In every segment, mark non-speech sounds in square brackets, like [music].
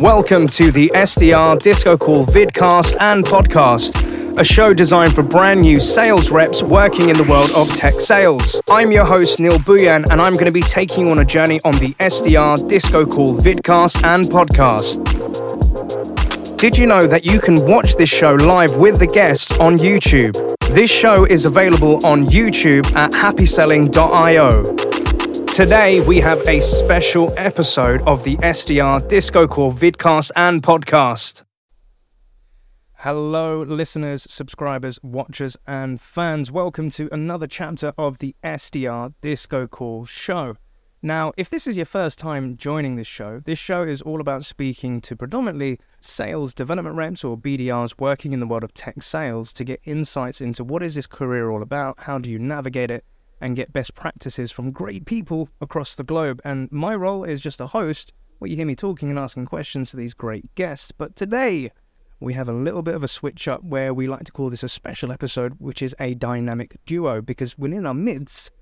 Welcome to the SDR Disco Call vidcast and podcast, a show designed for brand new sales reps working in the world of tech sales. I'm your host, Neil Buyan, and I'm going to be taking you on a journey on the SDR Disco Call vidcast and podcast. Did you know that you can watch this show live with the guests on YouTube? This show is available on YouTube at happyselling.io. Today, we have a special episode of the SDR Disco Call vidcast and podcast. Hello, listeners, subscribers, watchers, and fans. Welcome to another chapter of the SDR Disco Call show. Now, if this is your first time joining this show, this show is all about speaking to predominantly sales development reps or BDRs working in the world of tech sales to get insights into what is this career all about, how do you navigate it, and get best practices from great people across the globe. And my role is just a host, where you hear me talking and asking questions to these great guests. But today, we have a little bit of a switch up where we like to call this a special episode, which is a dynamic duo, because within our midst,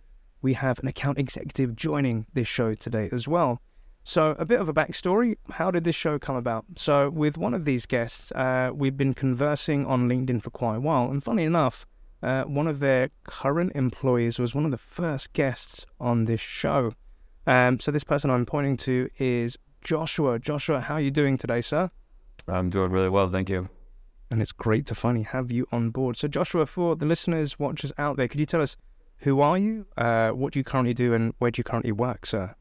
we have an account executive joining this show today as well. So, a bit of a backstory. How did this show come about? So, with one of these guests, uh, we've been conversing on LinkedIn for quite a while, and funny enough, uh, one of their current employees was one of the first guests on this show. Um, so this person I'm pointing to is Joshua. Joshua, how are you doing today, sir? I'm doing really well, thank you. And it's great to finally have you on board. So Joshua, for the listeners, watchers out there, could you tell us who are you, uh, what do you currently do, and where do you currently work, sir?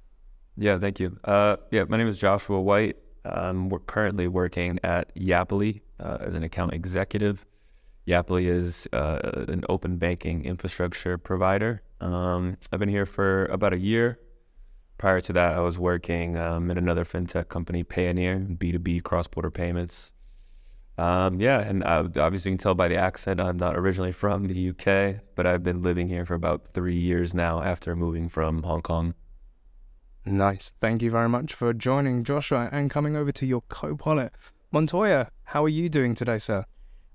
Yeah, thank you. Uh, yeah, my name is Joshua White. Um, we're currently working at Yapily uh, as an account executive. Yapily is uh, an open banking infrastructure provider. Um, I've been here for about a year. Prior to that, I was working um, at another fintech company, Payoneer, B2B cross border payments. Um, yeah, and I, obviously you can tell by the accent, I'm not originally from the UK, but I've been living here for about three years now after moving from Hong Kong. Nice. Thank you very much for joining Joshua and coming over to your co pilot. Montoya, how are you doing today, sir?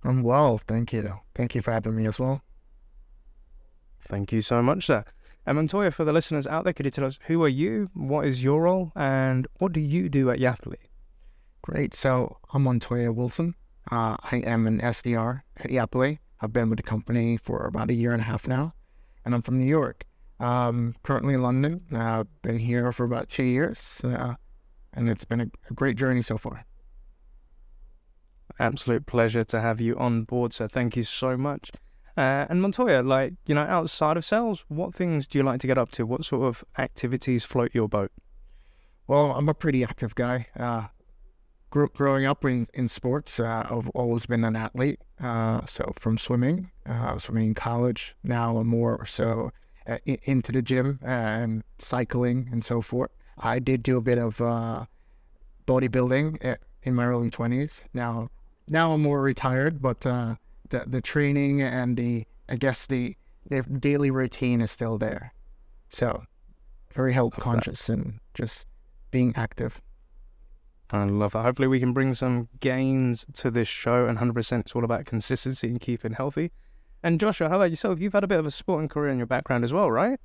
I'm well, thank you. Thank you for having me as well. Thank you so much, sir. And Montoya, for the listeners out there, could you tell us who are you, what is your role, and what do you do at Yapily? Great. So I'm Montoya Wilson. Uh, I am an SDR at Yapily. I've been with the company for about a year and a half now, and I'm from New York. Um, currently in London. I've uh, been here for about two years, uh, and it's been a, a great journey so far. Absolute pleasure to have you on board, so thank you so much. Uh, and Montoya, like, you know, outside of sales, what things do you like to get up to? What sort of activities float your boat? Well, I'm a pretty active guy. Uh, grew growing up in, in sports. Uh, I've always been an athlete. Uh, so from swimming, uh, swimming in college. Now I'm more so uh, into the gym and cycling and so forth. I did do a bit of bodybuilding in my early 20s. Now now I'm more retired, but uh, the the training and the I guess the the daily routine is still there. So very health conscious and just being active. I love it. Hopefully, we can bring some gains to this show. And 100%, it's all about consistency and keeping healthy. And Joshua, how about yourself? You've had a bit of a sporting career in your background as well, right?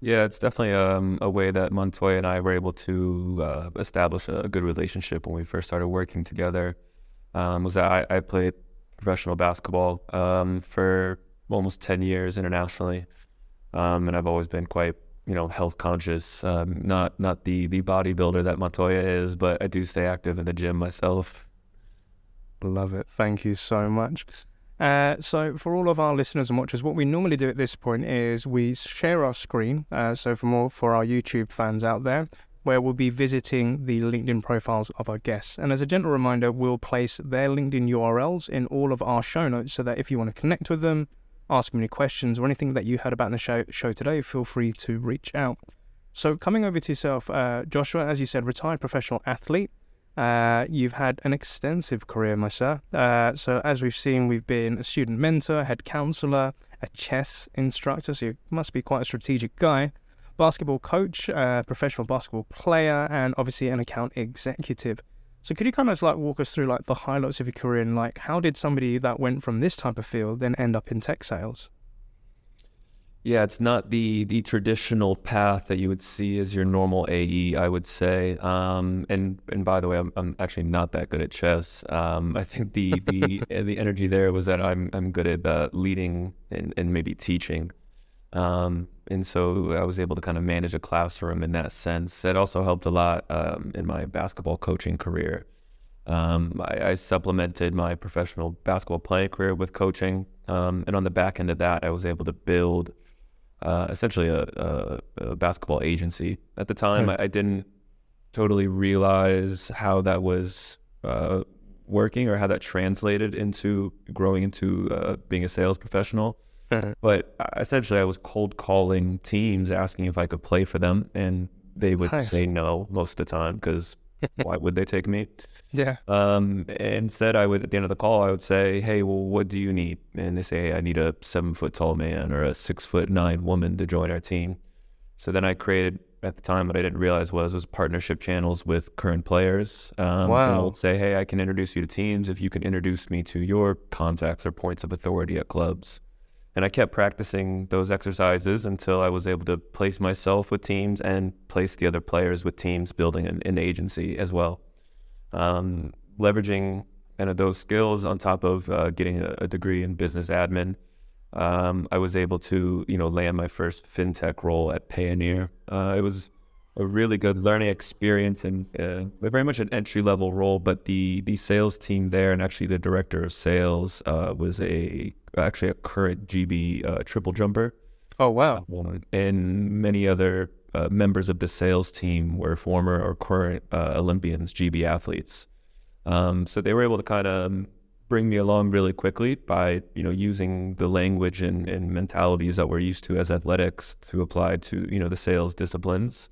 Yeah, it's definitely um, a way that Montoya and I were able to uh, establish a good relationship when we first started working together um, was that I, I, played professional basketball um, for almost 10 years internationally. Um, and I've always been quite, you know, health conscious. Um, not not the, the bodybuilder that Montoya is, but I do stay active in the gym myself. Love it. Thank you so much. Uh, so, for all of our listeners and watchers, what we normally do at this point is we share our screen. Uh, so, for more for our YouTube fans out there, where we'll be visiting the LinkedIn profiles of our guests. And as a gentle reminder, we'll place their LinkedIn URLs in all of our show notes so that if you want to connect with them, ask them any questions or anything that you heard about in the show, show today, feel free to reach out. So, coming over to yourself, uh, Joshua, as you said, retired professional athlete. Uh, you've had an extensive career, my sir. Uh, so, as we've seen, we've been a student mentor, head counselor, a chess instructor. So, you must be quite a strategic guy basketball coach, uh, professional basketball player, and obviously an account executive. So could you kind of like walk us through like the highlights of your career and like how did somebody that went from this type of field then end up in tech sales? Yeah, it's not the the traditional path that you would see as your normal AE. I would say, um, and and by the way, I'm I'm actually not that good at chess. Um, I think the the [laughs] the energy there was that I'm I'm good at uh, leading and, and maybe teaching, um, and so I was able to kind of manage a classroom in that sense. It also helped a lot um, in my basketball coaching career. Um, I, I, supplemented my professional basketball playing career with coaching, um, and on the back end of that, I was able to build uh, essentially a, a, a, basketball agency. At the time, I, I, didn't totally realize how that was uh, working or how that translated into growing into uh, being a sales professional. But uh, essentially, I was cold calling teams asking if I could play for them, and they would nice. say no most of the time because [laughs] why would they take me? Yeah. Um, instead, I would at the end of the call, I would say, "Hey, well, what do you need?" And they say, "I need a seven foot tall man or a six foot nine woman to join our team." So then I created at the time what I didn't realize was was partnership channels with current players. Um, wow. And I would say, "Hey, I can introduce you to teams if you can introduce me to your contacts or points of authority at clubs." And I kept practicing those exercises until I was able to place myself with teams and place the other players with teams, building an, an agency as well. Um, leveraging kind of those skills on top of uh, getting a, a, degree in business admin, um, I was able to, you know, land my first fintech role at Payoneer. Uh, it was a really good learning experience and uh, very much an entry level role. But the the sales team there and actually the director of sales uh, was a actually a current GB uh, triple jumper. Oh wow! And many other uh, members of the sales team were former or current uh, Olympians, GB athletes. Um, so they were able to kind of um, bring me along really quickly by you know using the language and, and mentalities that we're used to as athletics to apply to you know the sales disciplines.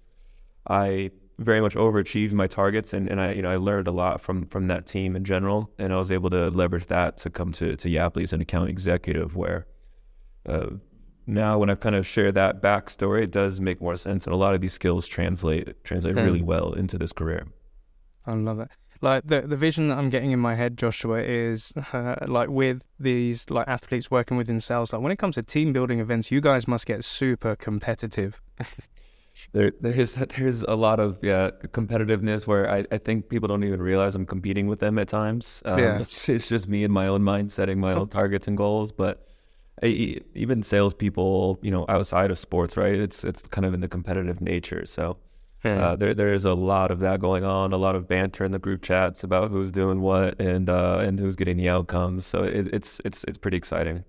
I very much overachieved my targets and, and I you know I learned a lot from from that team in general and I was able to leverage that to come to to Yapily as an account executive where uh, now when I've kind of shared that backstory it does make more sense and a lot of these skills translate translate mm. really well into this career. I love it. Like the the vision that I'm getting in my head, Joshua, is uh, [laughs] like with these like athletes working within sales. Like when it comes to team building events, you guys must get super competitive. [laughs] there there's there's a lot of yeah competitiveness where I, I think people don't even realize I'm competing with them at times. Um, yeah. It's, it's, just me in my own mind setting my own [laughs] targets and goals, but I, even salespeople, you know, outside of sports, right? It's it's kind of in the competitive nature. So uh, there there is a lot of that going on, a lot of banter in the group chats about who's doing what and uh, and who's getting the outcomes. So it, it's it's it's pretty exciting.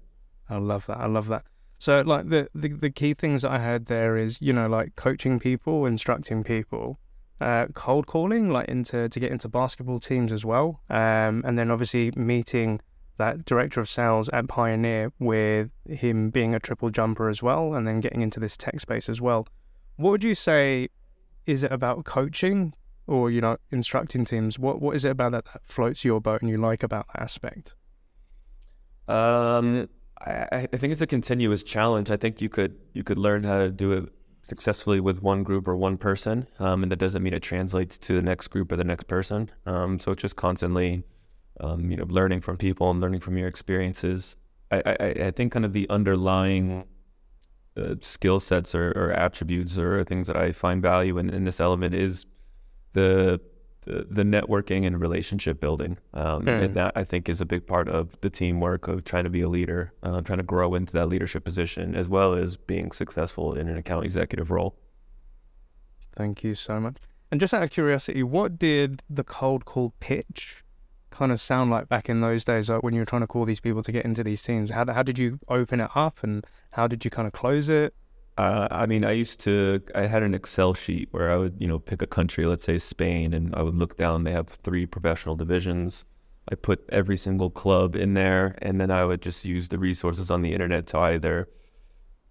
I love that. I love that. So like the, the the key things that I heard there is you know like coaching people, instructing people, uh, cold calling like into to get into basketball teams as well, um, and then obviously meeting that director of sales at Payoneer with him being a triple jumper as well, and then getting into this tech space as well. What would you say? Is it about coaching or you know instructing teams? What what is it about that, that floats your boat and you like about that aspect? Um I, I think it's a continuous challenge. I think you could you could learn how to do it successfully with one group or one person, um, and that doesn't mean it translates to the next group or the next person. Um, so it's just constantly, um, you know, learning from people and learning from your experiences. I, I, I think kind of the underlying uh, skill sets or, or, attributes or things that I find value in, in this element is the the, the networking and relationship building. Um, mm. And that I think is a big part of the teamwork of trying to be a leader, uh, trying to grow into that leadership position, as well as being successful in an account executive role. Thank you so much. And just out of curiosity, what did the cold call pitch kind of sound like back in those days, like when you were trying to call these people to get into these teams? How, how did you open it up and how did you kind of close it? Uh, I mean, I used to. I had an Excel sheet where I would, you know, pick a country, let's say Spain, and I would look down. They have three professional divisions. I put every single club in there, and then I would just use the resources on the internet to either,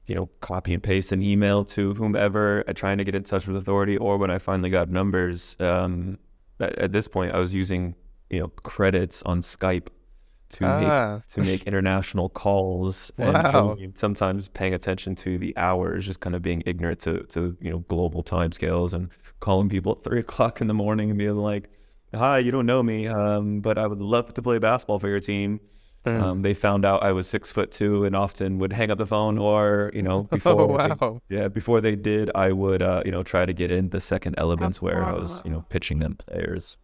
you know, copy and paste an email to whomever uh, trying to get in touch with authority, or when I finally got numbers. Um, at, at this point, I was using, you know, credits on Skype to ah. make to make international calls wow. and sometimes paying attention to the hours, just kind of being ignorant to to you know global time scales and calling people at three [laughs] o'clock in the morning and being like, "Hi, you don't know me, um, but I would love to play basketball for your team." Mm. Um, they found out I was six foot two and often would hang up the phone, or you know, [laughs] before Oh, they- wow. yeah, before they did, I would uh, you know try to get in the second elements where I was you know pitching them players.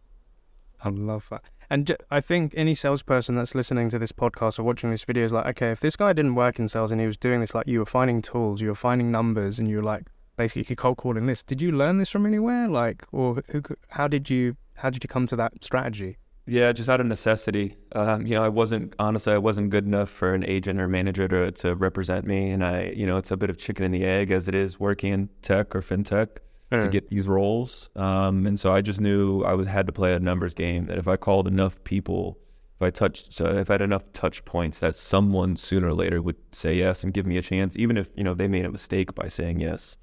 I love that. And I think any salesperson that's listening to this podcast or watching this video is like, okay, if this guy didn't work in sales and he was doing this, like you were finding tools, you were finding numbers, and you were like basically cold calling this. Did you learn this from anywhere? Like, or who, how did you how did you come to that strategy? Yeah, just out of necessity. Um, you know, I wasn't honestly, I wasn't good enough for an agent or manager to to represent me, and I, you know, it's a bit of chicken and the egg as it is working in tech or fintech to Mm. get these roles. Um, and so I just knew I was had to play a numbers game. That if I called enough people, if I touched, so if I had enough touch points, that someone sooner or later would say yes and give me a chance, even if you know they made a mistake by saying yes.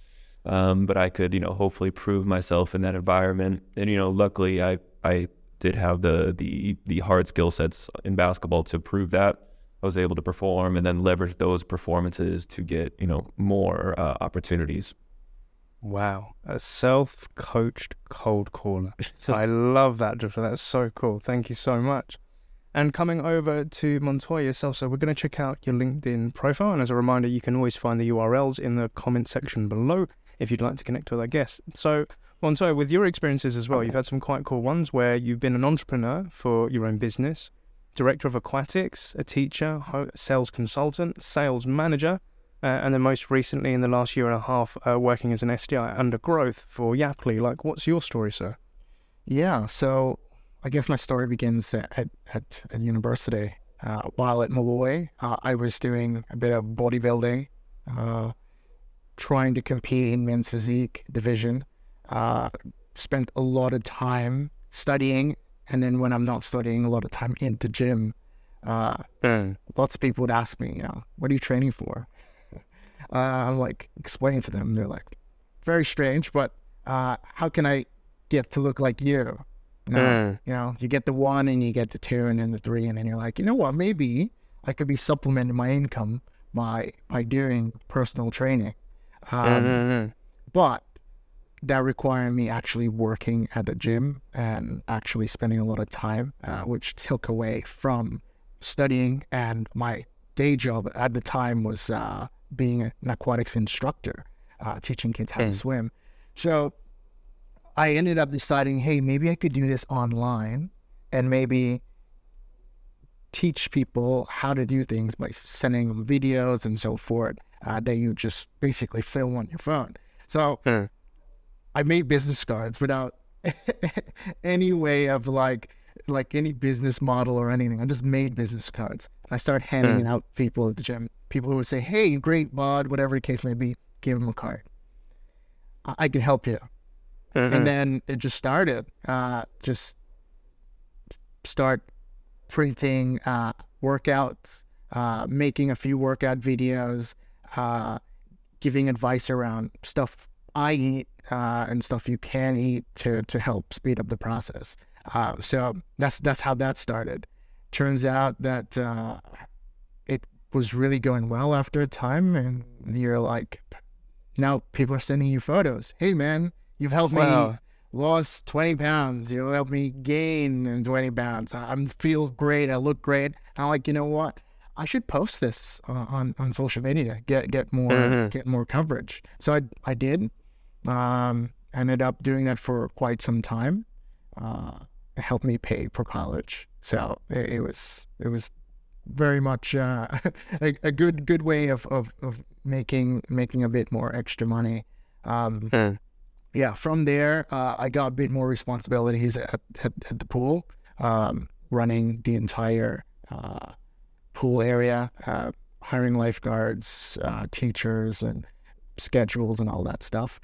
Um, but I could, you know, hopefully prove myself in that environment. And you know, luckily, I I did have the the the hard skill sets in basketball to prove that. I was able to perform and then leverage those performances to get you know more uh, opportunities. Wow, a self-coached cold caller. [laughs] I love that, Joshua. That's so cool. Thank you so much. And coming over to Montoya yourself, so we're going to check out your LinkedIn profile. And as a reminder, you can always find the URLs in the comment section below if you'd like to connect with our guests. So, Montoya, with your experiences as well, you've had some quite cool ones where you've been an entrepreneur for your own business, director of aquatics, a teacher, sales consultant, sales manager, uh, and then most recently in the last year and a half, uh, working as an SDR under growth for Yapily. Like, what's your story, sir? Yeah, so I guess my story begins at at, at, at university. Uh, while at Molloy, uh, I was doing a bit of bodybuilding, uh, trying to compete in men's physique division. Uh, spent a lot of time studying, and then when I'm not studying, a lot of time in the gym. Uh, lots of people would ask me, you know, what are you training for? Uh, I'm like, explaining to them. They're like, very strange, but uh, how can I get to look like you? You know, Mm. you know, you get the one and you get the two and then the three, and then you're like, you know what? Maybe I could be supplementing my income by by doing personal training. Um, Mm. but that required me actually working at the gym and actually spending a lot of time, uh, which took away from studying. And my day job at the time was uh, being an aquatics instructor, uh, teaching kids how to Mm. swim. So I ended up deciding, hey, maybe I could do this online and maybe teach people how to do things by sending them videos and so forth uh, that you just basically film on your phone. So Mm. I made business cards without [laughs] any way of like like any business model or anything. I just made business cards. I started handing it out people at the gym. People who would say, "Hey, great bod," whatever the case may be. Give them a card. I, I can help you Mm. and then it just started. Uh, just start printing uh, workouts, uh, making a few workout videos, uh, giving advice around stuff I eat uh, and stuff you can eat to to help speed up the process. Uh, so that's that's how that started. Turns out that uh, it was really going well after a time, and you're like, now people are sending you photos. Hey man, you've helped me Wow. lost 20 pounds. You helped me gain 20 pounds. I I feel great. I look great. I'm like, you know what? I should post this uh, on on social media. Get get more Mhm. get more coverage. So I I did. Um, ended up doing that for quite some time. Uh, helped me pay for college. So it, it was it was very much uh, [laughs] a, a good good way of, of, of making making a bit more extra money. Um, Mm. yeah, from there, uh, I got a bit more responsibilities at, at, at the pool, um, running the entire uh, pool area, uh, hiring lifeguards, uh, teachers, and schedules and all that stuff.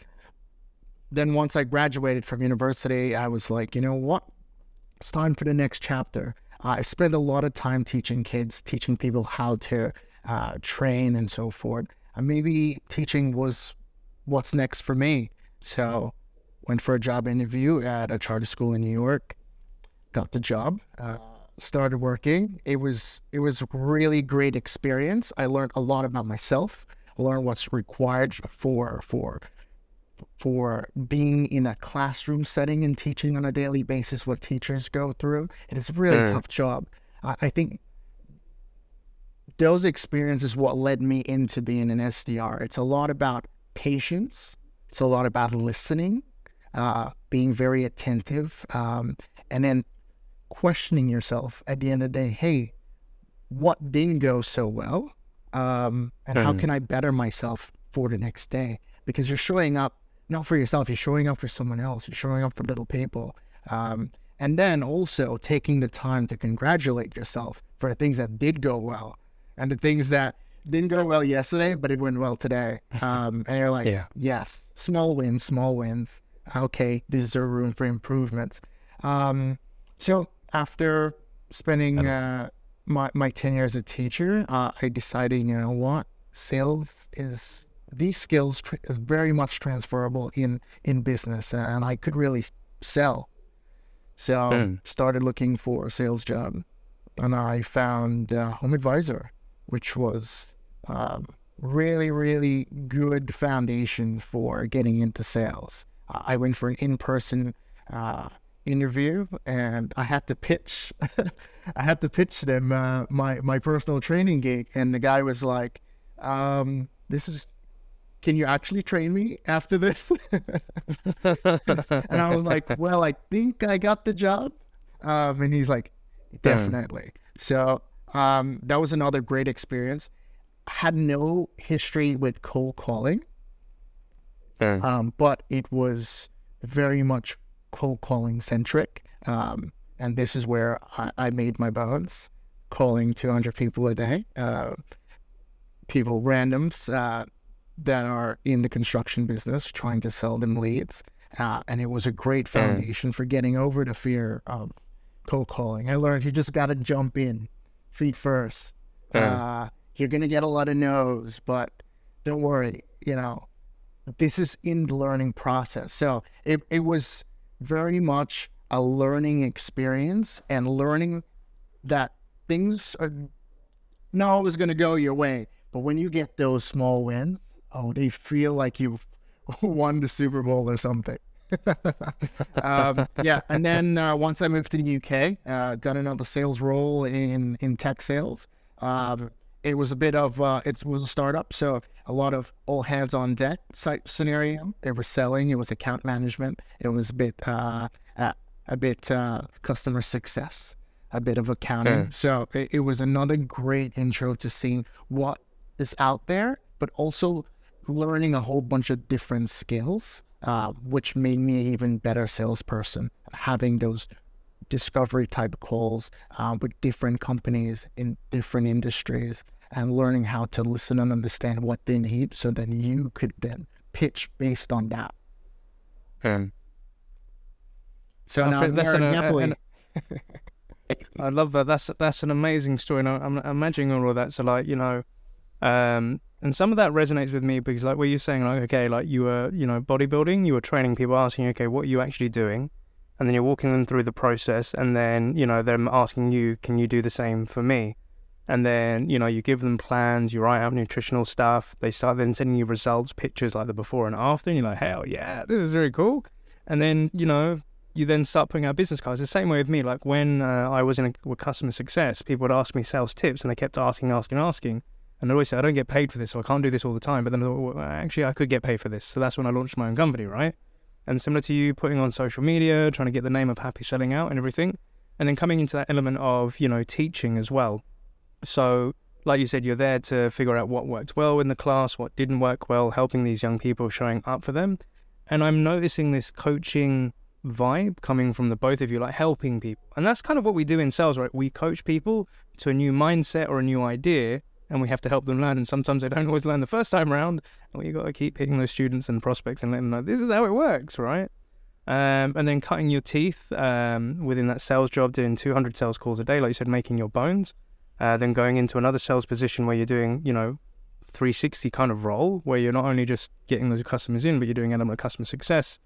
Then once I graduated from university, I was like, you know what? It's time for the next chapter. I spent a lot of time teaching kids, teaching people how to uh, train and so forth. And maybe teaching was what's next for me. So went for a job interview at a charter school in New York, got the job, uh, started working. It was it was a really great experience. I learned a lot about myself. Learned what's required for for for being in a classroom setting and teaching on a daily basis what teachers go through. It is a really Mm. tough job. I, I think those experiences what led me into being an SDR. It's a lot about patience. It's a lot about listening, uh, being very attentive, um, and then questioning yourself at the end of the day. Hey, what didn't go so well, um, and how Mhm. can I better myself for the next day? Because you're showing up not for yourself, you're showing up for someone else. You're showing up for little people, um, and then also taking the time to congratulate yourself for the things that did go well and the things that didn't go well yesterday, but it went well today. [laughs] Um, and you're like, Yeah. yes, small wins, small wins. Okay, there's a room for improvements. Um, so after spending uh, my my tenure as a teacher, uh, I decided, you know what, sales is these skills tr- is very much transferable in in business, and I could really sell. So Mm. started looking for a sales job, and I found uh, Home Advisor, which was um, really really good foundation for getting into sales. I went for an in person uh, interview, and I had to pitch. [laughs] I had to pitch them uh, my my personal training gig, and the guy was like, um, "This is." Can you actually train me after this? and I was like, [laughs] well, I think I got the job. Um, and he's like, definitely. So um, that was another great experience. Had no history with cold calling, um, but it was very much cold calling centric. Um, and this is where I, I made my bones, calling 200 people a day, uh, people randoms uh, that are in the construction business, trying to sell them leads. Uh, and it was a great foundation for getting over the fear of cold calling. I learned you just got to jump in, feet first. Uh, you're gonna get a lot of no's, but don't worry. You know, this is in the learning process. So it it was very much a learning experience and learning that things are not always gonna go your way. But when you get those small wins, oh, they feel like you've [laughs] won the Super Bowl or something. [laughs] um, yeah, and then uh, once I moved to the UK, uh, got another sales role in in tech sales. Um, it was a bit of uh, it was a startup, so a lot of all hands on deck type scenario. It was selling, it was account management, it was a bit uh, a bit uh, customer success, a bit of accounting. So it, it was another great intro to seeing what is out there, but also learning a whole bunch of different skills, uh, which made me an even better salesperson. Having those discovery type calls uh, with different companies in different industries and learning how to listen and understand what they need so that you could then pitch based on that. Mm. So I now think that's we're an- in a- Napoli. an- I love that. That's that's an amazing story. And I'm, I'm imagining all of that. So like you know, um, and some of that resonates with me because like what you're saying, like okay, like you were you know bodybuilding, you were training people, asking okay, what are you actually doing, and then you're walking them through the process, and then you know them asking you, can you do the same for me? And then you know you give them plans, you write out nutritional stuff. They start then sending you results, pictures like the before and after, and you're like, hell yeah, this is really cool. And then you know you then start putting out business cards. The same way with me. Like when uh, I was in a, with customer success, people would ask me sales tips, and they kept asking, asking, asking. And I always say, I don't get paid for this, so I can't do this all the time. But then I thought, well, actually, I could get paid for this. So that's when I launched my own company, right? And similar to you, putting on social media, trying to get the name of Happy Selling out and everything. And then coming into that element of, you know, teaching as well. So, like you said, you're there to figure out what worked well in the class, what didn't work well, helping these young people, showing up for them. And I'm noticing this coaching vibe coming from the both of you, like helping people. And that's kind of what we do in sales, right? We coach people to a new mindset or a new idea, and we have to help them learn. And sometimes they don't always learn the first time around. And we got to keep hitting those students and prospects and letting them know this is how it works, right? Um, and then cutting your teeth um, within that sales job, doing 200 sales calls a day, like you said, making your bones. Uh, then going into another sales position where you're doing, you know, 360 kind of role, where you're not only just getting those customers in, but you're doing element of customer success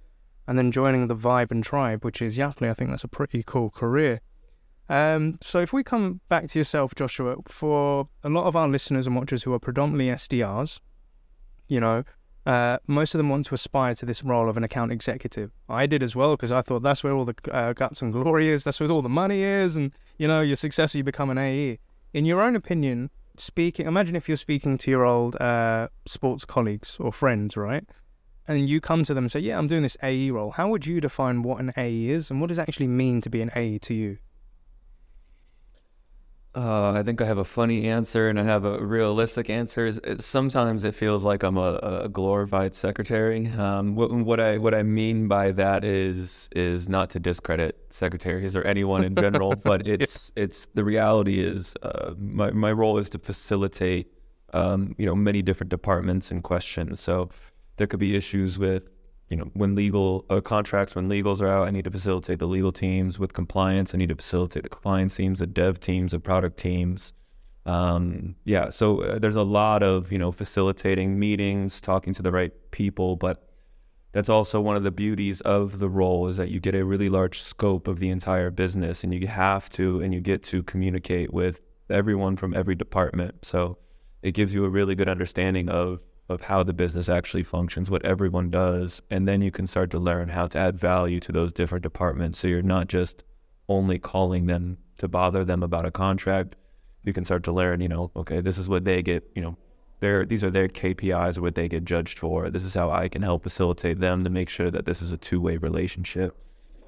and then joining the Vibe and Tribe, which is Yapily. I think that's a pretty cool career. Um, so if we come back to yourself, Joshua, for a lot of our listeners and watchers who are predominantly SDRs, you know, uh, most of them want to aspire to this role of an account executive. I did as well because I thought that's where all the uh, guts and glory is. That's where all the money is, and you know, you're successful, you become an AE. In your own opinion, speaking, imagine if you're speaking to your old uh, sports colleagues or friends, right? And you come to them and say, "Yeah, I'm doing this AE role." How would you define what an AE is, and what does it actually mean to be an AE to you? Uh, I think I have a funny answer and I have a realistic answer. Sometimes it feels like I'm a, a glorified secretary. Um, what, what, I what I mean by that is is not to discredit secretaries or anyone in general, [laughs] but it's it's the reality is uh, my my role is to facilitate um, you know many different departments and questions. So there could be issues with you know, when legal uh, contracts, when legals are out, I need to facilitate the legal teams. With compliance, I need to facilitate the compliance teams, the dev teams, the product teams. Um, yeah, so uh, there's a lot of you know facilitating meetings, talking to the right people, but that's also one of the beauties of the role is that you get a really large scope of the entire business, and you have to and you get to communicate with everyone from every department. So it gives you a really good understanding of of how the business actually functions, what everyone does, and then you can start to learn how to add value to those different departments. So you're not just only calling them to bother them about a contract. You can start to learn, you know, okay, this is what they get, you know, their these are their KPIs or what they get judged for. This is how I can help facilitate them to make sure that this is a two way relationship.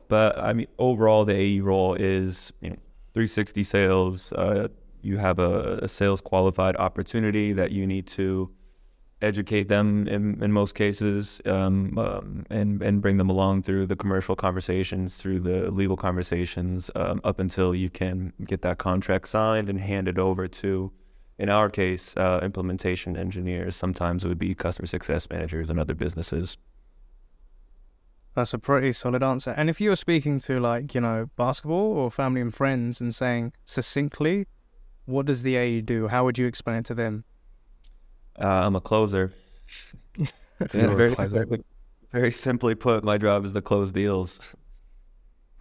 But I mean, overall, the AE role is you know 360 sales. Uh, you have a, a sales qualified opportunity that you need to educate them in, in most cases um, um, and and bring them along through the commercial conversations through the legal conversations um, up until you can get that contract signed and handed over to in our case uh, implementation engineers. Sometimes it would be customer success managers and other businesses. That's a pretty solid answer. And if you were speaking to like you know basketball or family and friends and saying succinctly what does the AE do? How would you explain it to them uh, I'm a closer. [laughs] very, very, very simply put, my job is to close deals.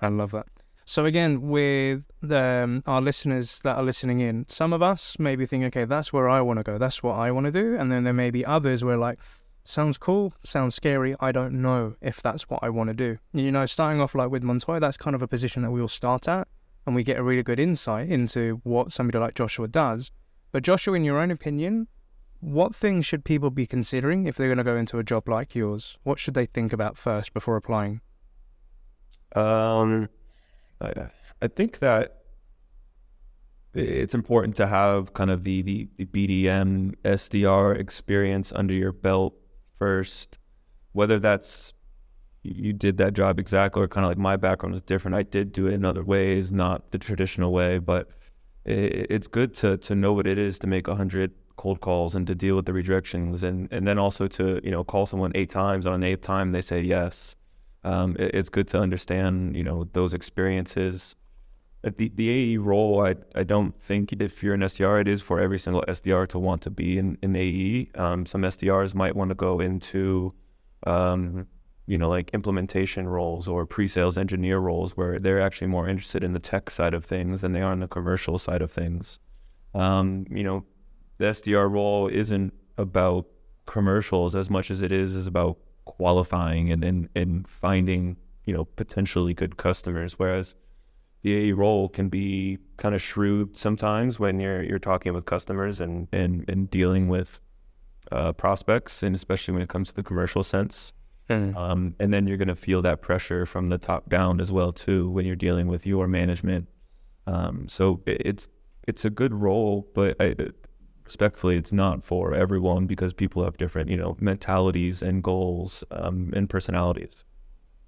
I love that. So again, with the, um, our listeners that are listening in, some of us maybe think, okay, that's where I want to go. That's what I want to do. And then there may be others where like, sounds cool, sounds scary. I don't know if that's what I want to do. You know, starting off like with Montoya, that's kind of a position that we all start at, and we get a really good insight into what somebody like Joshua does. But Joshua, in your own opinion, what things should people be considering if they're going to go into a job like yours? What should they think about first before applying? Um, I, I think that it's important to have kind of the, the, the BDM SDR experience under your belt first, whether that's you did that job exactly or kind of like my background is different. I did do it in other ways, not the traditional way, but it, it's good to, to know what it is to make a hundred cold calls and to deal with the rejections and, and then also to you know call someone eight times on an eighth time they say yes. Um, it, it's good to understand you know those experiences. The, the AE role I, I don't think if you're an SDR it is for every single SDR to want to be in, in AE um, some SDRs might want to go into um, you know like implementation roles or pre-sales engineer roles where they're actually more interested in the tech side of things than they are in the commercial side of things. Um, you know the SDR role isn't about commercials as much as it is is about qualifying and, and, and finding, you know, potentially good customers. Whereas the AE role can be kind of shrewd sometimes when you're you're talking with customers and, and, and dealing with uh, prospects, and especially when it comes to the commercial sense. Mm. Um, and then you're going to feel that pressure from the top down as well too when you're dealing with your management. Um, so it's it's a good role, but I, respectfully, it's not for everyone because people have different, you know, mentalities and goals um, and personalities.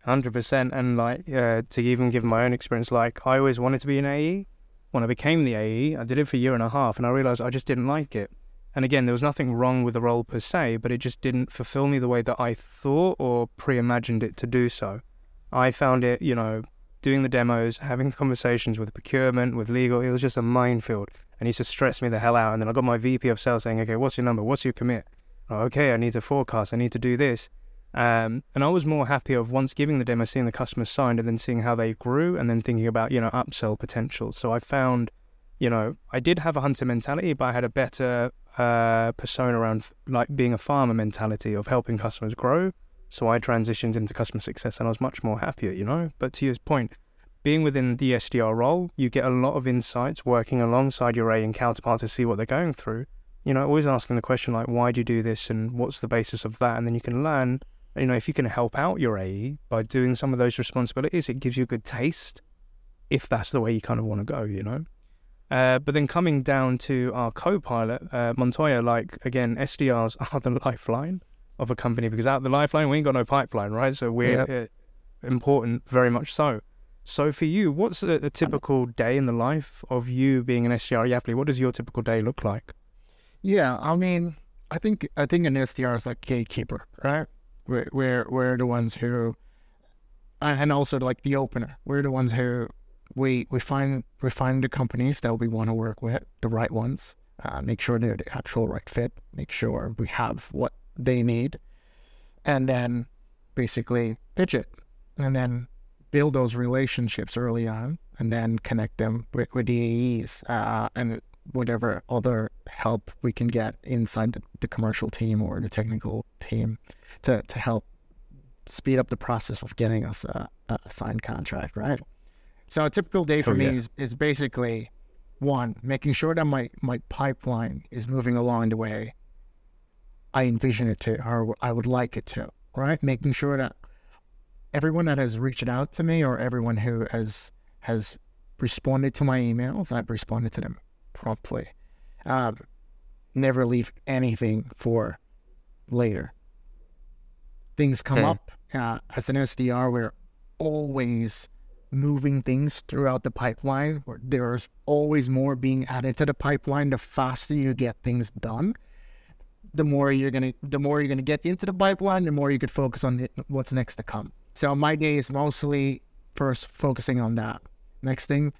Hundred percent, and like uh, to even give my own experience, like I always wanted to be an AE. When I became the AE, I did it for a year and a half, and I realized I just didn't like it. And again, there was nothing wrong with the role per se, but it just didn't fulfill me the way that I thought or pre-imagined it to do so. I found it, you know, doing the demos, having conversations with procurement, with legal, it was just a minefield. And used to stress me the hell out. And then I got my VP of sales saying, okay, what's your number? What's your commit? Oh, okay, I need to forecast. I need to do this. Um, and I was more happy of once giving the demo, seeing the customers signed, and then seeing how they grew, and then thinking about you know upsell potential. So I found, you know, I did have a hunter mentality, but I had a better uh, persona around like being a farmer mentality of helping customers grow so I transitioned into customer success and I was much more happier, you know. But to your point, being within the SDR role, you get a lot of insights working alongside your A and counterpart to see what they're going through. You know, always asking the question like, why do you do this and what's the basis of that? And then you can learn, you know, if you can help out your AE by doing some of those responsibilities, it gives you a good taste if that's the way you kind of want to go, you know? Uh, but then coming down to our co-pilot, uh, Montoya, like again, SDRs [laughs] are the lifeline of a company because out the lifeline we ain't got no pipeline, right? So we're Yep. uh, important, very much so. So for you, what's a, a typical day in the life of you being an SDR at Yapily? What does your typical day look like? Yeah, I mean, I think I think an SDR is like gatekeeper, right? We're we're we're the ones who, and also like the opener. We're the ones who we we find we find the companies that we want to work with, the right ones. Uh, make sure they're the actual right fit. Make sure we have what they need, and then basically pitch it, and then build those relationships early on, and then connect them with, with the AEs uh, and whatever other help we can get inside the, the commercial team or the technical team to, to help speed up the process of getting us a, a signed contract, right? So a typical day for Oh, me yeah. is, is basically one, making sure that my, my pipeline is moving along the way I envision it to or I would like it to, right? Making sure that everyone that has reached out to me or everyone who has has responded to my emails, I've responded to them promptly. Um, never leave anything for later. Things come Okay. up. Uh, as an SDR, we're always moving things throughout the pipeline. Where There's always more being added to the pipeline. The faster you get things done, the more you're gonna the more you're gonna get into the pipeline, the more you could focus on the, what's next to come. So my day is mostly first focusing on that. Next thing,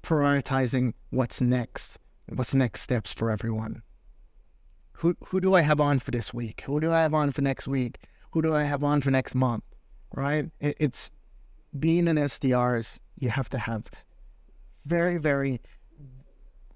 prioritizing what's next. What's next steps for everyone? Who who do I have on for this week? Who do I have on for next week? Who do I have on for next month? Right? It, it's being an SDR is you have to have very very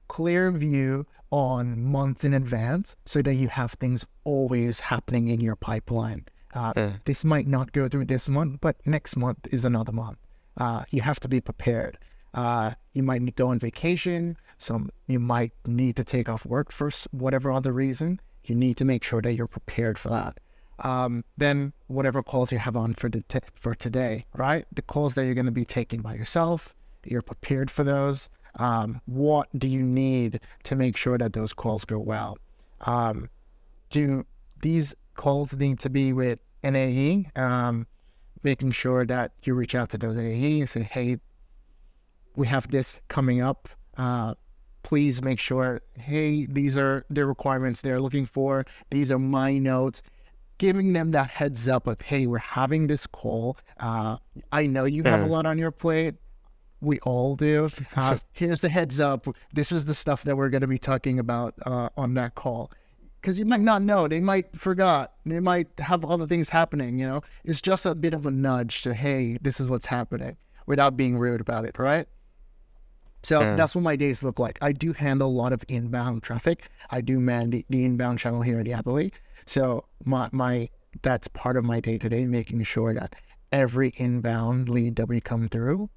clear view on months in advance so that you have things always happening in your pipeline. Uh, Yeah. This might not go through this month, but next month is another month. Uh, you have to be prepared. Uh, you might need to go on vacation. Some you might need to take off work for whatever other reason. You need to make sure that you're prepared for that. Um, then whatever calls you have on for the t- for today, right? The calls that you're going to be taking by yourself, you're prepared for those. Um, what do you need to make sure that those calls go well? Um, do these calls need to be with an AE, Um, making sure that you reach out to those an AE and say, hey, we have this coming up. Uh, please make sure, hey, these are the requirements they're looking for. These are my notes. Giving them that heads up of, hey, we're having this call. Uh, I know you have a lot on your plate. We all do. Uh, [laughs] here's the heads up. This is the stuff that we're going to be talking about uh, on that call. Because you might not know. They might forgot. They might have other things happening. You know, it's just a bit of a nudge to, hey, this is what's happening, without being rude about it, right? So Yeah. that's what my days look like. I do handle a lot of inbound traffic. I do man the, the inbound channel here at Yapily. So my my that's part of my day to day, making sure that every inbound lead that we come through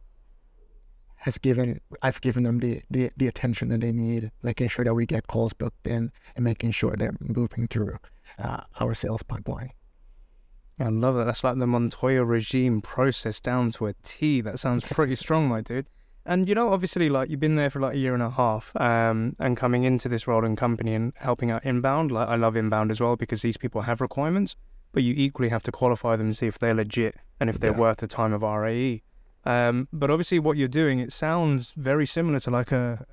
has given I've given them the, the, the attention that they need, making sure that we get calls booked in and making sure they're moving through uh, our sales pipeline. I love that. That's like the Montoya regime process down to a T. That sounds pretty strong, my dude. And you know, obviously, like you've been there for like a year and a half, um, and coming into this role and company and helping out inbound. Like I love inbound as well because these people have requirements, but you equally have to qualify them and see if they're legit and if they're Yeah. worth the time of our AE. Um, but obviously, what you're doing, it sounds very similar to like a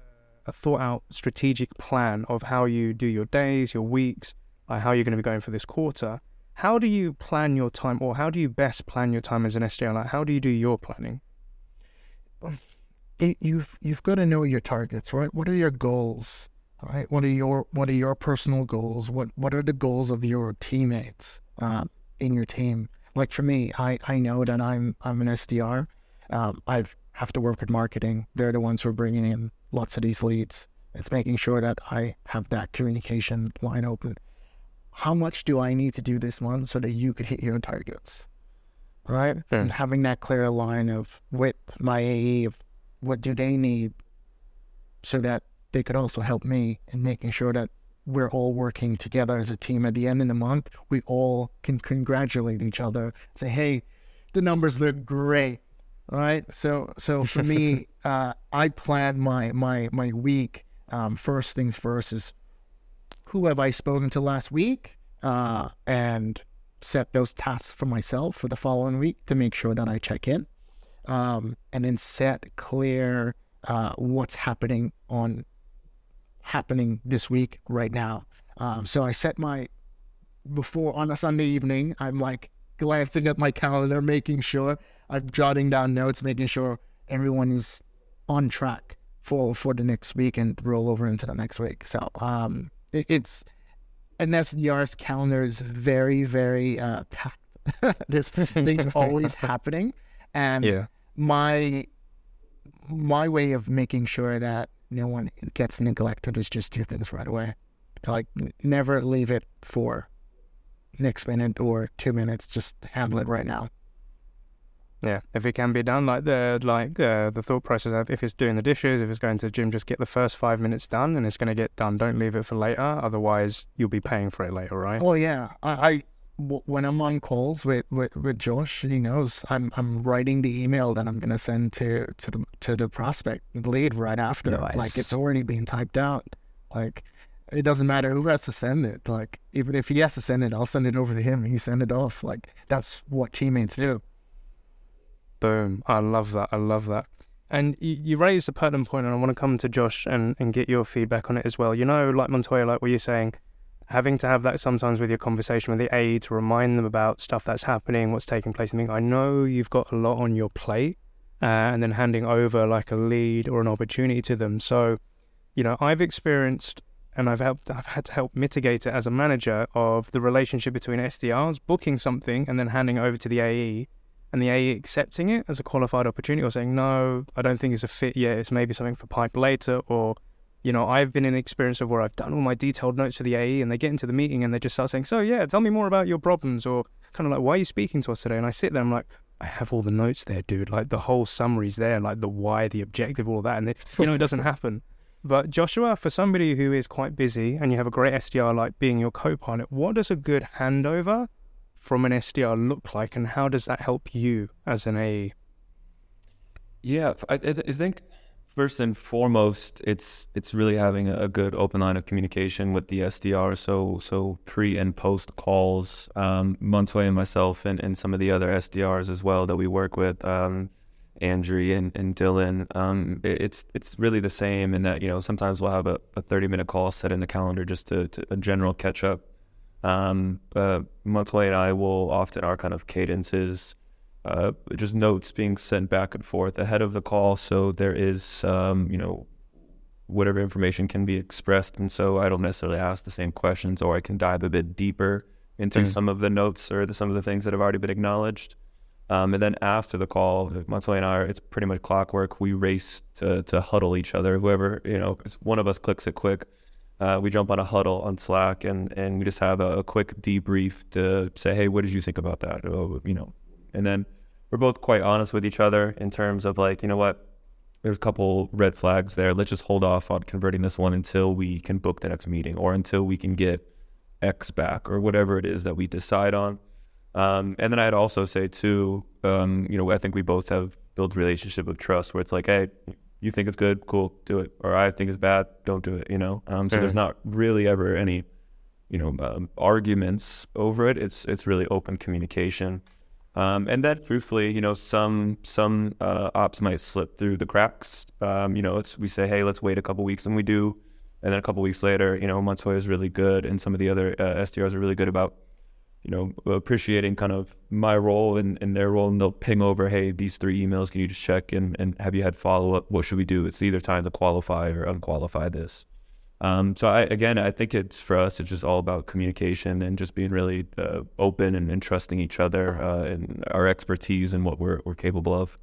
a thought out strategic plan of how you do your days, your weeks, how you're going to be going for this quarter. How do you plan your time, or how do you best plan your time as an SDR? Like, how do you do your planning? it, you've you've got to know your targets, right? What are your goals? All right. What are your what are your personal goals? What what are the goals of your teammates uh, in your team? Like for me, I, I know that I'm I'm an SDR. Um, I have to work with marketing. They're the ones who are bringing in lots of these leads. It's making sure that I have that communication line open. How much do I need to do this month so that you could hit your targets? right? Yeah. And having that clear line of with my AE of what do they need so that they could also help me in making sure that we're all working together as a team. At the end of the month, we all can congratulate each other, say, hey, the numbers look great. All right. So so for me, [laughs] uh, I plan my my my week. Um, first things first is who have I spoken to last week? Uh, and set those tasks for myself for the following week to make sure that I check in. Um, and then set clear uh, what's happening on happening this week right now. Um, so I set my before on a Sunday evening. I'm like glancing at my calendar, making sure I'm jotting down notes, making sure everyone is on track for for the next week and roll over into the next week. So um, it, it's an SDR's calendar is very very uh, packed. [laughs] There's things [laughs] always happening, and Yeah. my my way of making sure that no one gets neglected is just do things right away. Like never leave it for next minute or two minutes. Just handle it right now. Yeah, if it can be done, like the like uh, the thought process of if it's doing the dishes, if it's going to the gym, just get the first five minutes done, and it's going to get done. Don't leave it for later, otherwise you'll be paying for it later, right? Oh yeah, I, I w- when I'm on calls with, with, with Josh, he knows I'm I'm writing the email that I'm gonna send to to the to the prospect lead right after. Like it's already being typed out. Like it doesn't matter who has to send it. Like even if he has to send it, I'll send it over to him. He send it off. Like that's what teammates do. Boom! I love that. I love that. And you, raised a pertinent point, and I want to come to Josh and, and get your feedback on it as well. You know, like Montoya, like what you're saying, having to have that sometimes with your conversation with the AE to remind them about stuff that's happening, what's taking place. And think, I know you've got a lot on your plate, uh, and then handing over like a lead or an opportunity to them. So, you know, I've experienced and I've helped I've had to help mitigate it as a manager of the relationship between SDRs booking something and then handing over to the AE and the AE accepting it as a qualified opportunity or saying no, I don't think it's a fit yet, it's maybe something for pipe later or you know, I've been in the experience of where I've done all my detailed notes for the AE and they get into the meeting and they just start saying, So yeah, tell me more about your problems or kind of like, Why are you speaking to us today? And I sit there, I'm like, I have all the notes there, dude. Like the whole summary's there, like the why, the objective, all that. And it, you know, it doesn't [laughs] happen. But Joshua, for somebody who is quite busy and you have a great SDR like being your co-pilot, what does a good handover from an SDR look like, and how does that help you as an AE? Yeah, I, I think first and foremost, it's it's really having a good open line of communication with the SDR. So so pre and post calls, um, Montoya and myself, and, and some of the other SDRs as well that we work with, um, Andrew and, and Dylan. Um, it- it's it's really the same in that you know sometimes we'll have a, a thirty minute call set in the calendar just to, to a general catch up. Um, uh, Montoya and I will often our kind of cadences uh, just notes being sent back and forth ahead of the call. So there is, um, you know, whatever information can be expressed. And so I don't necessarily ask the same questions or I can dive a bit deeper into Mm. some of the notes or the, some of the things that have already been acknowledged. Um, and then after the call, Montoya and I, are, it's pretty much clockwork. We race to, to huddle each other. Whoever, you know, one of us clicks it quick. Uh, we jump on a huddle on Slack and, and we just have a, a quick debrief to say, hey, what did you think about that? Or, you know, and then we're both quite honest with each other in terms of like, you know what, there's a couple red flags there. Let's just hold off on converting this one until we can book the next meeting or until we can get X back or whatever it is that we decide on. Um, and then I'd also say too, um, you know, I think we both have built relationship of trust where it's like, hey, you think it's good, cool, do it, or I think it's bad, don't do it. You know, um, so there's not really ever any, you know, um, arguments over it. It's it's really open communication. Um, and then, truthfully, you know, some some uh, ops might slip through the cracks. Um, you know, it's we say, hey, let's wait a couple weeks, and we do, and then a couple weeks later, you know, Montoya is really good, and some of the other uh, SDRs are really good about, you know, appreciating kind of my role and, and their role, and they'll ping over, hey, these three emails, can you just check and, and have you had follow up? What should we do? It's either time to qualify or unqualify this. Um, so I, again, I think it's for us, it's just all about communication and just being really uh, open and, and trusting each other uh, and our expertise and what we're, we're capable of.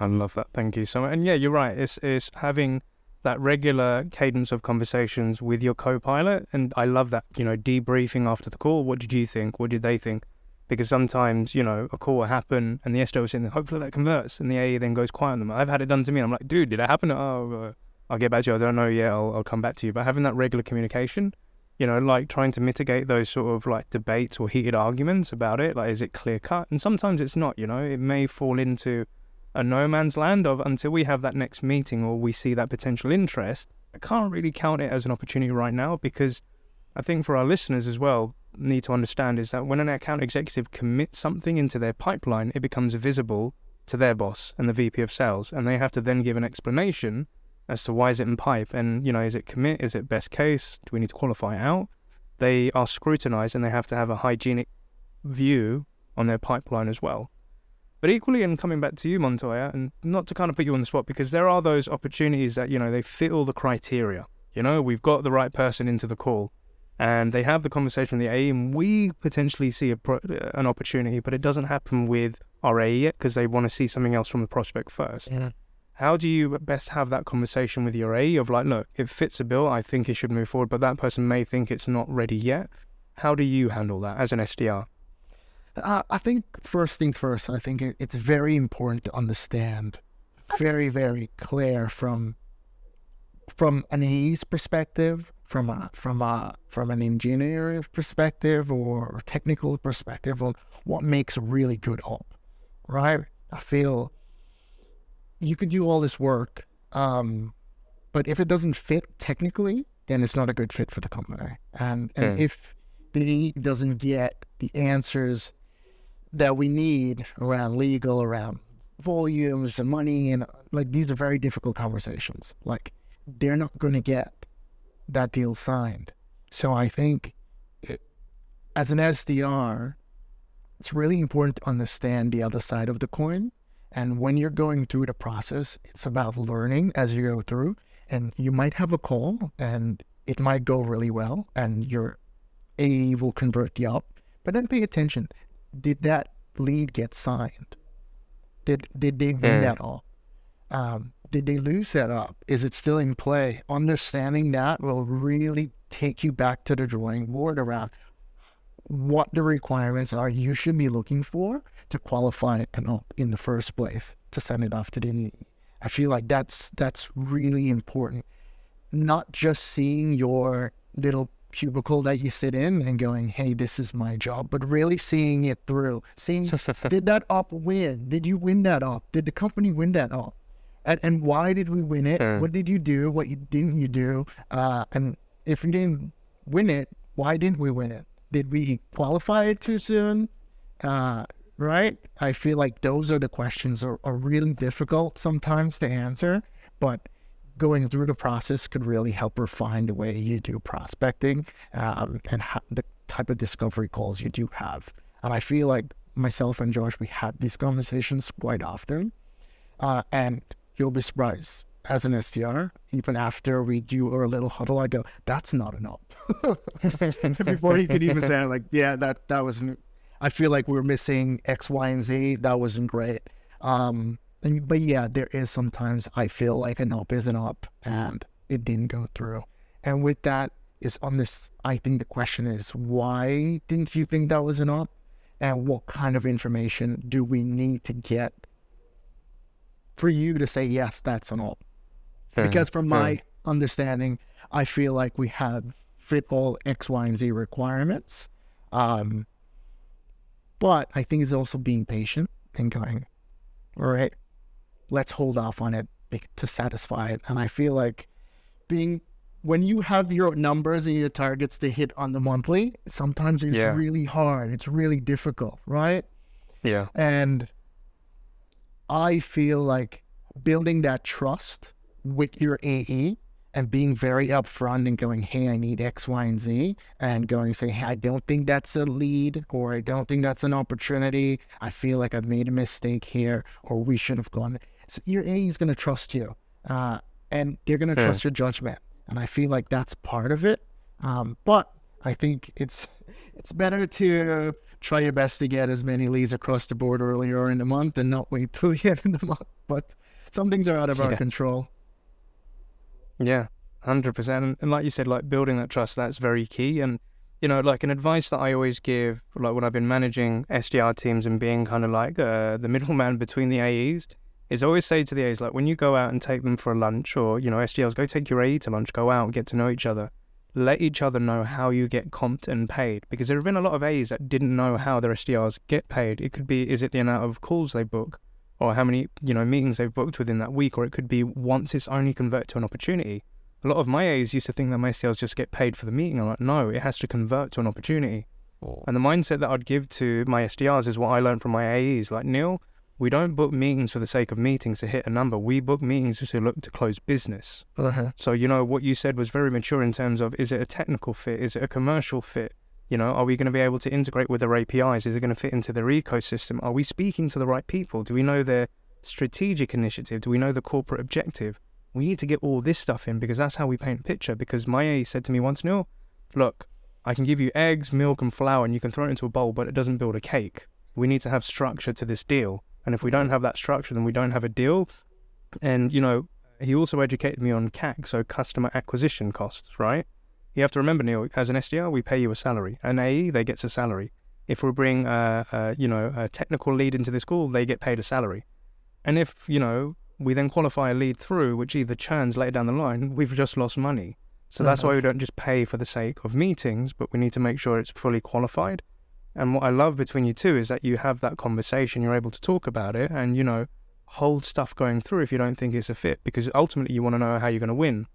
I love that. Thank you so much. And yeah, you're right. It's it's having that regular cadence of conversations with your co-pilot, and I love that. You know, debriefing after the call. What did you think? What did they think? because sometimes you know a call will happen and the SDO is in there. Hopefully that converts, and the AE then goes quiet on them. I've had it done to me. I'm like, dude, did it happen? Oh, uh, I'll get back to you. I don't know yet. I'll, I'll come back to you. But having that regular communication, you know, like trying to mitigate those sort of like debates or heated arguments about it. Like, is it clear cut? And sometimes it's not. You know, it may fall into a no man's land of until we have that next meeting or we see that potential interest. I can't really count it as an opportunity right now because I think for our listeners as well, need to understand is that when an account executive commits something into their pipeline, it becomes visible to their boss and the VP of sales, and they have to then give an explanation as to why is it in pipe, and you know, is it commit, is it best case, do we need to qualify out? They are scrutinized, and they have to have a hygienic view on their pipeline as well. But equally, and coming back to you, Montoya, and not to kind of put you on the spot, because there are those opportunities that you know they fit all the criteria. You know, we've got the right person into the call and they have the conversation with the AE, and we potentially see a pro- an opportunity, but it doesn't happen with our AE yet because they want to see something else from the prospect first. Yeah. How do you best have that conversation with your AE of like, look, it fits a bill, I think it should move forward, but that person may think it's not ready yet. How do you handle that as an SDR? Uh, I think first things first. I think it, it's very important to understand, very very clear from from an AE's perspective, from a from a from an engineering perspective or technical perspective on what makes a really good op, right? I feel you could do all this work, um, but if it doesn't fit technically, then it's not a good fit for the company. And and Hmm. if the doesn't get the answers that we need around legal, around volumes and money, and like these are very difficult conversations. Like they're not going to get that deal signed. So I think it, as an SDR, it's really important to understand the other side of the coin. And when you're going through the process, it's about learning as you go through. And you might have a call and it might go really well and your A will convert you up. But then pay attention. Did that lead get signed? Did did they win Mm. that all? Um, did they lose that up? Is it still in play? Understanding that will really take you back to the drawing board around what the requirements are you should be looking for to qualify an op in the first place to send it off to the I feel like that's that's really important. Not just seeing your little cubicle that you sit in and going, "Hey, this is my job," but really seeing it through. Seeing did that op win? Did you win that op? Did the company win that op? And, and why did we win it? What did you do? What you didn't you do? Uh, and if we didn't win it, why didn't we win it? Did we qualify it too soon? Uh, right? I feel like those are the questions are, are really difficult sometimes to answer, but going through the process could really help refine the way you do prospecting um, and ha- the type of discovery calls you do have. And I feel like myself and Josh, we had these conversations quite often. Uh, and you'll be surprised. As an SDR, even after we do our little huddle, I go, "That's not enough." [laughs] Before you could even say, "Like, yeah, that that wasn't." I feel like we're missing X, Y, and Z. That wasn't great. Um, and, but yeah, there is sometimes I feel like an up is an up, and it didn't go through. And with that is on this. I think the question is, why didn't you think that was an up? And what kind of information do we need to get for you to say yes, that's an op? because from my understanding, I feel like we have fit all X, Y, and Z requirements. Um, but I think it's also being patient and going, all right, let's hold off on it to satisfy it. And I feel like being when you have your numbers and your targets to hit on the mm-hmm. monthly, sometimes it's Yeah. really hard. It's really difficult, right? Yeah. And I feel like building that trust with your AE and being very upfront and going, hey, I need X, Y, and Z, and going say, hey, I don't think that's a lead, or I don't think that's an opportunity. I feel like I've made a mistake here, or we should have gone. So your AE is going to trust you, uh, and they're going to Yeah. trust your judgment. And I feel like that's part of it. Um, but I think it's it's better to try your best to get as many leads across the board earlier in the month and not wait till [laughs] the end of the month. But some things are out of our control. Yeah, hundred percent. And like you said, like building that trust, that's very key. And you know, like an advice that I always give, like when I've been managing SDR teams and being kind of like uh, the [laughs] middleman between the AEs, is always say to the AEs, like when you go out and take them for a lunch or, you know, SDRs, go take your AE to lunch, go out get to know each other. Let each other know how you get comped and paid because there have been a lot of AEs that didn't know how their SDRs get paid. It could be, is it the amount of calls they book or how many, you know, meetings they've booked within that week, or it could be once it's only converted to an opportunity a lot of my A's used to think that my sales just get paid for the meeting. I'm like, no, it has to convert to an opportunity. Oh. And the mindset that I'd give to my SDRs is what I learned from my AEs. Like, Neil, we don't book meetings for the sake of meetings to hit a number. We book meetings to look to close business. Uh-huh. So, you know, what you said was very mature in terms of is it a technical fit? Is it a commercial fit? You know, are we going to be able to integrate with their APIs? Is it going to fit into their ecosystem? Are we speaking to the right people? Do we know their strategic initiative? Do we know the corporate objective? we need to get all this stuff in because that's how we paint a picture. Because Maya said to me once, Neil, look, I can give you eggs, milk, and flour, and you can throw it into a bowl, but it doesn't build a cake. We need to have structure to this deal. And if we don't have that structure, then we don't have a deal. And, you know, he also educated me on CAC, so customer acquisition costs, right? You have to remember, Neil, as an SDR, we pay you a salary. An AE, they get a salary. If we bring, a, a, you know, a technical lead into the school, they get paid a salary. And if, you know, we then qualify a lead through, which either churns later down the line, we've just lost money. So that's why we don't just pay for the sake of meetings, but we need to make sure it's fully qualified. And what I love between you two is that you have that conversation, you're able to talk about it and, you know, hold stuff going through if you don't think it's a fit, because ultimately you want to know how you're going to win.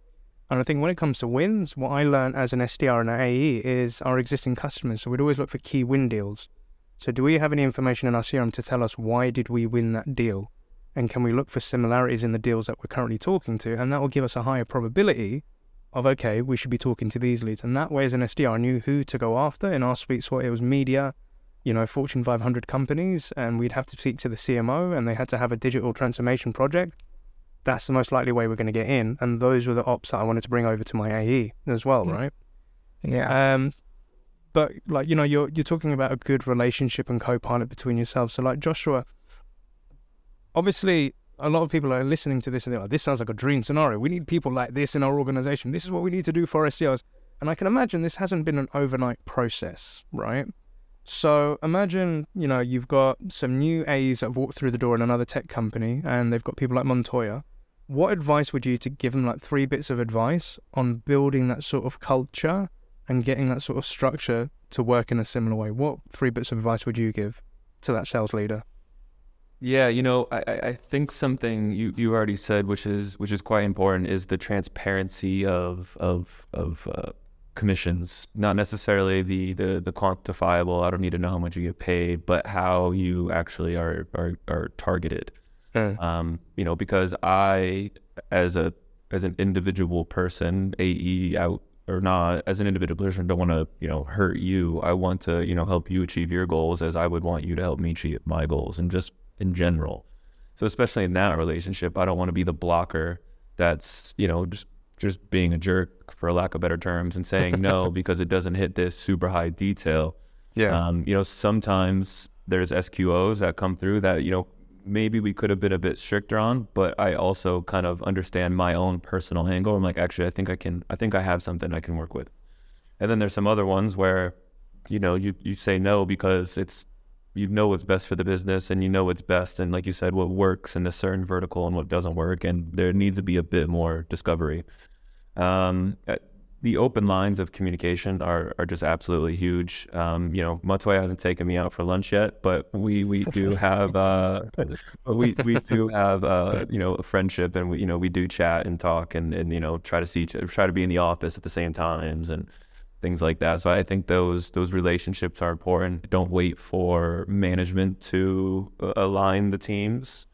And I think when it comes to wins, what I learned as an SDR and an AE is our existing customers. So we'd always look for key win deals. So do we have any information in our CRM to tell us why did we win that deal? and can we look for similarities in the deals that we're currently talking to and that will give us a higher probability of okay we should be talking to these leads and that way as an sdr i knew who to go after in our sweet spot it was media you know fortune 500 companies and we'd have to speak to the cmo and they had to have a digital transformation project that's the most likely way we're going to get in and those were the ops that i wanted to bring over to my ae as well right yeah um but like you know you're you're talking about a good relationship and co-pilot between yourselves so like joshua obviously a lot of people are listening to this and they're like, this sounds like a dream scenario. We need people like this in our organization. This is what we need to do for SDRs. And I can imagine this hasn't been an overnight process, right? So imagine, you know, you've got some new A's that have walked through the door in another tech company and they've got people like Montoya. What advice would you to give them like three bits of advice on building that sort of culture and getting that sort of structure to work in a similar way? What three bits of advice would you give to that sales leader? Yeah, you know, I, I think something you, you already said, which is which is quite important, is the transparency of of of uh, commissions. Not necessarily the, the the quantifiable. I don't need to know how much you get paid, but how you actually are are, are targeted. Um, you know, because I, as a as an individual person, AE out or not, as an individual person, don't want to you know hurt you. I want to you know help you achieve your goals, as I would want you to help me achieve my goals, and just in general. So especially in that relationship, I don't want to be the blocker that's, you know, just just being a jerk for lack of better terms and saying no [laughs] because it doesn't hit this super high detail. Yeah. Um, you know, sometimes there's SQOs that come through that, you know, maybe we could have been a bit stricter on, but I also kind of understand my own personal angle. I'm like, actually, I think I can, I think I have something I can work with. And then there's some other ones where, you know, you, you say no because it's you know what's best for the business and you know what's best and like you said what works in a certain vertical and what doesn't work and there needs to be a bit more discovery um, the open lines of communication are, are just absolutely huge. Um, you know, Montoya hasn't taken me out for lunch yet, but we, we [laughs] do have uh, we we do have uh, you know a friendship, and we you know we do chat and talk, and, and you know try to see each, try to be in the office at the same times, and things like that. So I think those those relationships are important. Don't wait for management to uh, align the teams.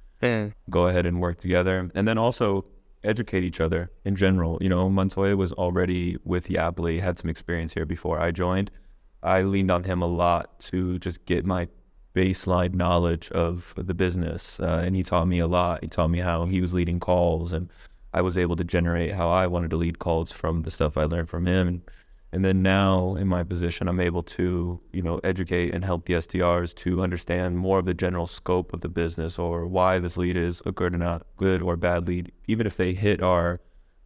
Go ahead and work together, and then also educate each other in general. You know, Montoya was already with Yapily, had some experience here before I joined. I leaned on him a lot to just get my baseline knowledge of the business, uh, and he taught me a lot. He taught me how he was leading calls, and I was able to generate how I wanted to lead calls from the stuff I learned from him. And and then now in my position, I'm able to, you know, educate and help the SDRs to understand more of the general scope of the business or why this lead is a good or not good or bad lead. Even if they hit our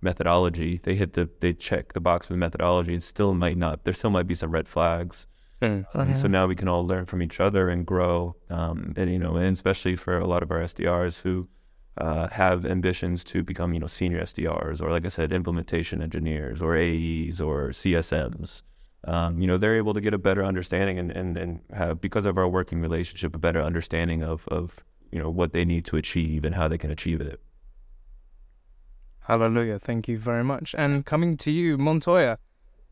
methodology. They hit the they check the box with methodology. and still might not. There still might be some red flags. Mm. And so now we can all learn from each other and grow. Um, and you know, and especially for a lot of our SDRs who uh, have ambitions to become you know senior SDRs or like I said, implementation engineers or AEs or CSMs. Um, you know, they're able to get a better understanding and, and, and have because of our working relationship, a better understanding of, of you know what they need to achieve and how they can achieve it. Hallelujah. Thank you very much. And coming to you, Montoya,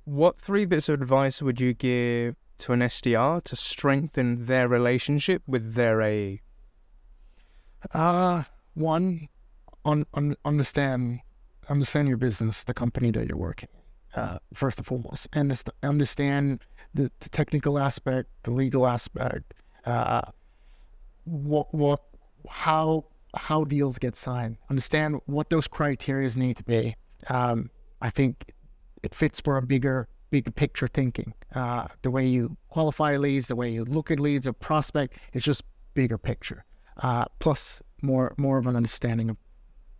what three bits of advice would you give to an SDR to strengthen their relationship with their AE? Uh, one, on, on, understand understand your business, the company that you're working. Uh, first and foremost, and understand the, the technical aspect, the legal aspect, uh, what what how how deals get signed. Understand what those criteria need to be. Um, I think it fits for a bigger big picture thinking. Uh, the way you qualify leads, the way you look at leads, a prospect is just bigger picture. Uh, plus more more of an understanding of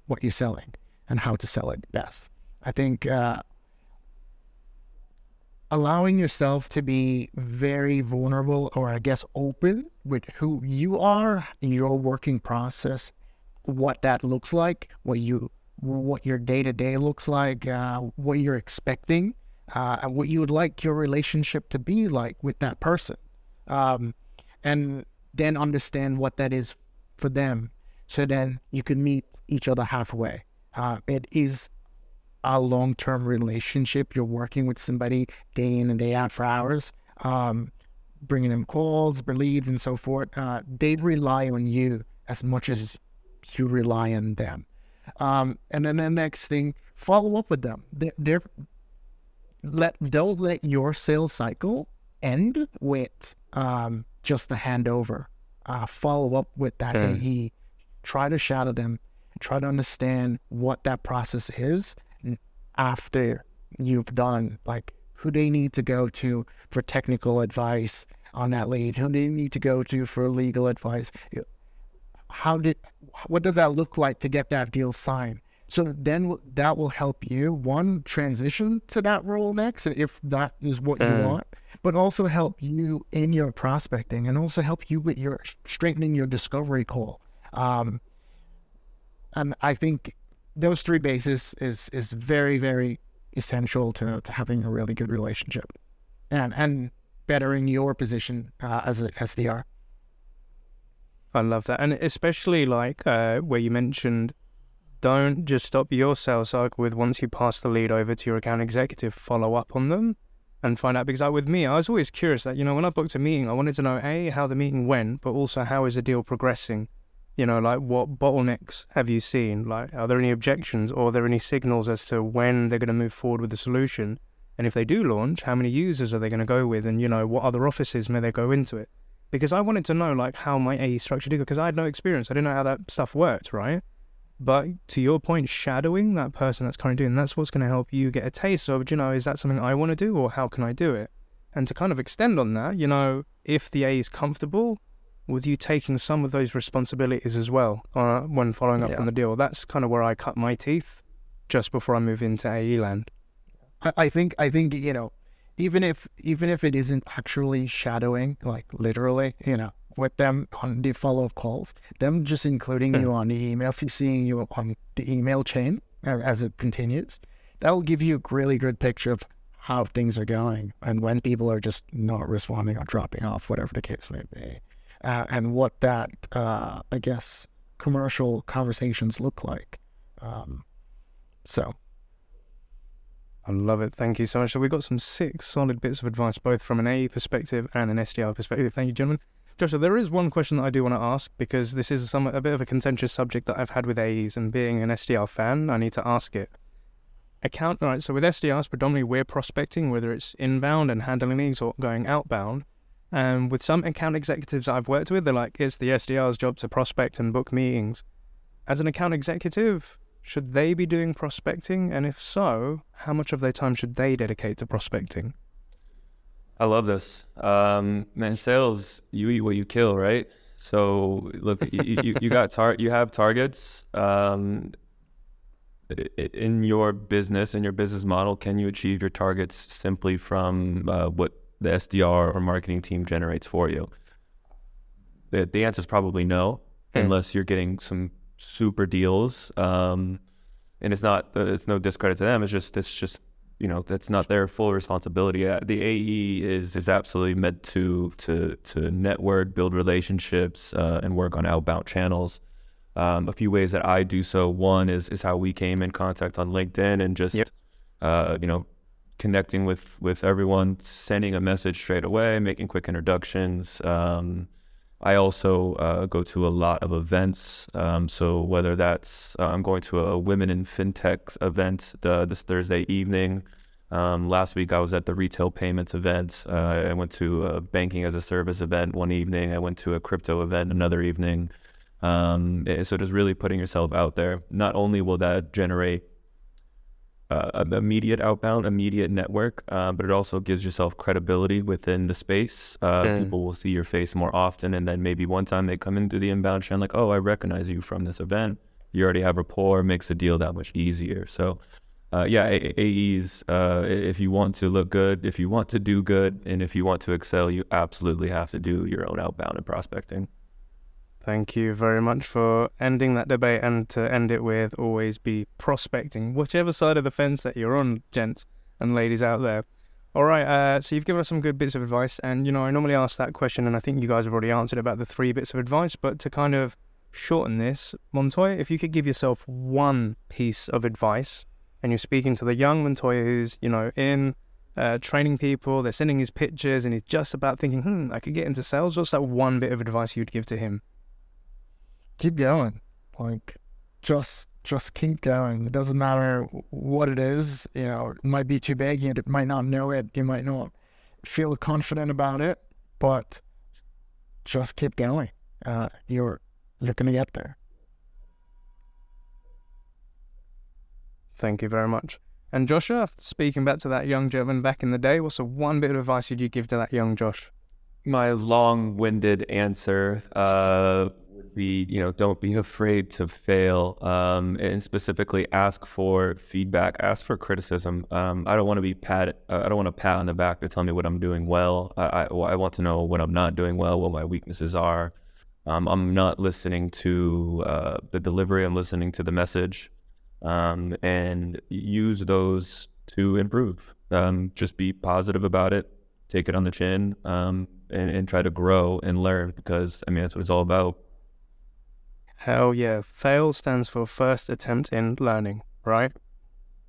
what you're selling and how to sell it best. I think uh, allowing yourself to be very vulnerable or I guess open with who you are your working process, what that looks like, what you what your day to day looks like, uh, what you're expecting, uh, and what you would like your relationship to be like with that person, um, and then understand what that is for them, so then you can meet each other halfway. Uh, it is a long term relationship. You're working with somebody day in and day out for hours, um, bringing them calls, leads, and so forth. Uh, they rely on you as much as you rely on them. Um, and then the next thing, follow up with them. They're, they're let don't let your sales cycle end with um, just a handover. Uh, follow up with that Mm. AE. Try to shadow them. Try to understand what that process is after you've done like who they need to go to for technical advice on that lead, who they need to go to for legal advice. How did what does that look like to get that deal signed? So then that will help you one transition to that role next, if that is what you Mm. want, but also help you in your prospecting and also help you with your strengthening your discovery call. Um, and I think those three bases is is very very essential to, to having a really good relationship and and bettering your position uh, as a SDR. I love that. And especially like uh, where you mentioned don't just stop your sales cycle with once you pass the lead over to your account executive, follow up on them and find out. Because like with me, I was always curious that, you know, when I booked a meeting, I wanted to know A, how the meeting went, but also how is the deal progressing? You know, like what bottlenecks have you seen? Like, are there any objections or are there any signals as to when they're going to move forward with the solution? And if they do launch, how many users are they going to go with? And, you know, what other offices may they go into it? Because I wanted to know, like, how my AE structure did, because I had no experience. I didn't know how that stuff worked, right? But to your point, shadowing that person that's currently doing, that's what's going to help you get a taste of, you know, is that something I want to do or how can I do it? And to kind of extend on that, you know, if the A is comfortable with you taking some of those responsibilities as well uh, when following up Yeah. on the deal, that's kind of where I cut my teeth just before I move into AE land. I, I think I think you know, even if even if it isn't actually shadowing, like literally, you know, with them on the follow up calls, them just including you on the email, seeing you on the email chain uh, as it continues, that will give you a really good picture of how things are going and when people are just not responding or dropping off, whatever the case may be, uh, and what that uh, I guess commercial conversations look like. Um, so I love it. Thank you so much. So we've got some six solid bits of advice, both from an AE perspective and an SDR perspective. Thank you, gentlemen. Joshua, there is one question that I do want to ask because this is some a bit of a contentious subject that I've had with AEs, and being an SDR fan, I need to ask it. Account, right, so with SDRs, predominantly we're prospecting, whether it's inbound and handling leads or going outbound. And with some account executives I've worked with, they're like, it's the SDR's job to prospect and book meetings. As an account executive, should they be doing prospecting? And if so, how much of their time should they dedicate to prospecting? I love this. Um, man, sales, you eat what you kill, right? So look, you, you, you got tar- you have targets. Um, in your business in your business model, can you achieve your targets simply from uh, what the SDR or marketing team generates for you? The, the answer is probably no, mm. unless you're getting some super deals. Um, and it's not it's no discredit to them. It's just it's just you know that's not their full responsibility. Uh, the AE is is absolutely meant to to to network, build relationships, uh, and work on outbound channels. Um, a few ways that I do so. One is is how we came in contact on LinkedIn and just yep. uh, you know connecting with with everyone, sending a message straight away, making quick introductions. Um, I also uh, go to a lot of events. Um, so whether that's uh, I'm going to a women in fintech event the, this Thursday evening. Um, last week I was at the retail payments event. Uh, I went to a banking as a service event one evening. I went to a crypto event another evening. Um, so just really putting yourself out there. Not only will that generate uh, immediate outbound, immediate network, uh, but it also gives yourself credibility within the space. Uh, mm. People will see your face more often, and then maybe one time they come in through the inbound channel, like, "Oh, I recognize you from this event." You already have rapport, makes the deal that much easier. So, uh, yeah, AEs. Uh, if you want to look good, if you want to do good, and if you want to excel, you absolutely have to do your own outbound and prospecting. Thank you very much for ending that debate and to end it with always be prospecting, whichever side of the fence that you're on, gents and ladies out there. All right, uh, so you've given us some good bits of advice, and you know I normally ask that question, and I think you guys have already answered about the three bits of advice. But to kind of shorten this, Montoya, if you could give yourself one piece of advice, and you're speaking to the young Montoya who's you know in uh, training people, they're sending his pictures, and he's just about thinking, hmm, I could get into sales. What's that one bit of advice you'd give to him? Keep going. Like, just just keep going. It doesn't matter what it is. You know, it might be too big. You might not know it. You might not feel confident about it, but just keep going. Uh, you're you're gonna get there. Thank you very much. And Joshua, speaking back to that young gentleman back in the day, what's the one bit of advice you'd you give to that young Josh? My long-winded answer uh, be you know don't be afraid to fail um, and specifically ask for feedback ask for criticism. Um, i don't want to be pat uh, i don't want a pat on the back to tell me what i'm doing well. I, I, I want to know what i'm not doing well what my weaknesses are. Um, i'm not listening to uh, the delivery i'm listening to the message um, and use those to improve. Um, just be positive about it take it on the chin um, and, and try to grow and learn because i mean that's what it's all about Hell yeah. Fail stands for first attempt in learning, right?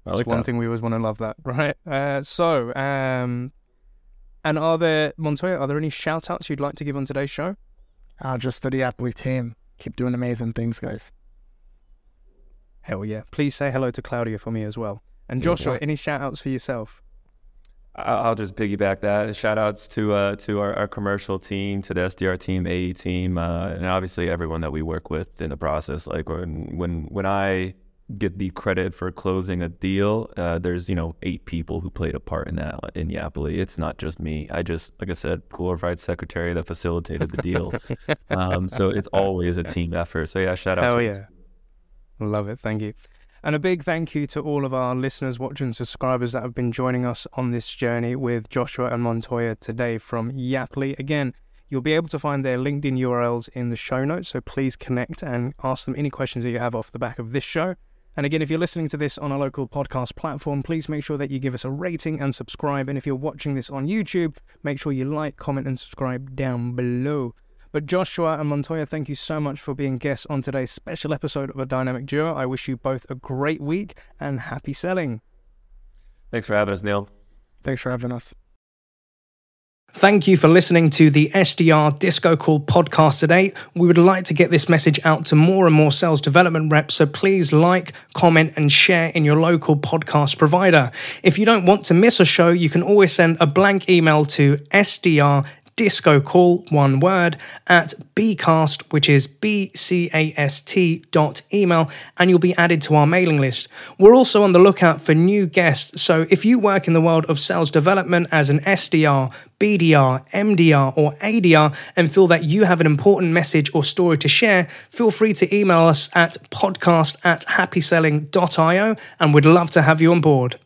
I like one that. thing we always want to love that, [laughs] right? Uh, so, um, and are there, Montoya, are there any shout outs you'd like to give on today's show? Uh, just to the Yapily team. Keep doing amazing things, guys. Hell yeah. Please say hello to Claudia for me as well. And Joshua, yeah. any shout outs for yourself? I'll just piggyback that. Shout outs to uh, to our, our, commercial team, to the SDR team, AE team, uh, and obviously everyone that we work with in the process. Like when when when I get the credit for closing a deal, uh, there's you know eight people who played a part in that in Yapily. It's not just me. I just like I said, glorified secretary that facilitated the deal. [laughs] um, so it's always a team effort. So yeah, shout out. Hell yeah, love it. Thank you. And a big thank you to all of our listeners, watchers, subscribers that have been joining us on this journey with Joshua and Montoya today from Yapily. Again, you'll be able to find their LinkedIn URLs in the show notes, so please connect and ask them any questions that you have off the back of this show. And again, if you're listening to this on a local podcast platform, please make sure that you give us a rating and subscribe. And if you're watching this on YouTube, make sure you like, comment, and subscribe down below. But Joshua and Montoya, thank you so much for being guests on today's special episode of A Dynamic Duo. I wish you both a great week and happy selling. Thanks for having us, Neil. Thanks for having us. Thank you for listening to the SDR Disco Call podcast today. We would like to get this message out to more and more sales development reps, so please like, comment, and share in your local podcast provider. If you don't want to miss a show, you can always send a blank email to SDR disco call, one word, at bcast, which is B-C-A-S-T dot email, and you'll be added to our mailing list. We're also on the lookout for new guests, so if you work in the world of sales development as an SDR, BDR, MDR, or ADR and feel that you have an important message or story to share, feel free to email us at podcast at happyselling.io and we'd love to have you on board.